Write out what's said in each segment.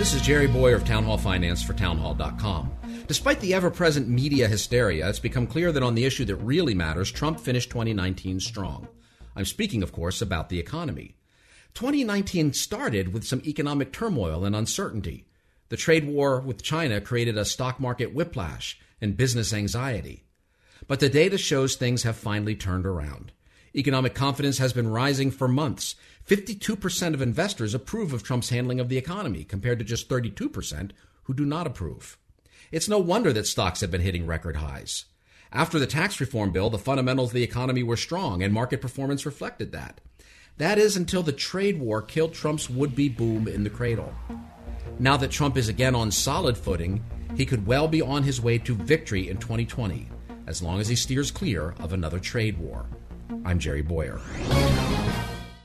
This is Jerry Bowyer of Town Hall Finance for townhall.com. Despite the ever present media hysteria, it's become clear that on the issue that really matters, Trump finished 2019 strong. I'm speaking, of course, about the economy. 2019 started with some economic turmoil and uncertainty. The trade war with China created a stock market whiplash and business anxiety. But the data shows things have finally turned around. Economic confidence has been rising for months. 52% of investors approve of Trump's handling of the economy, compared to just 32% who do not approve. It's no wonder that stocks have been hitting record highs. After the tax reform bill, the fundamentals of the economy were strong, and market performance reflected that. That is until the trade war killed Trump's would be boom in the cradle. Now that Trump is again on solid footing, he could well be on his way to victory in 2020, as long as he steers clear of another trade war. I'm Jerry Bowyer.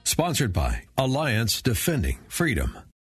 Sponsored by Alliance Defending Freedom.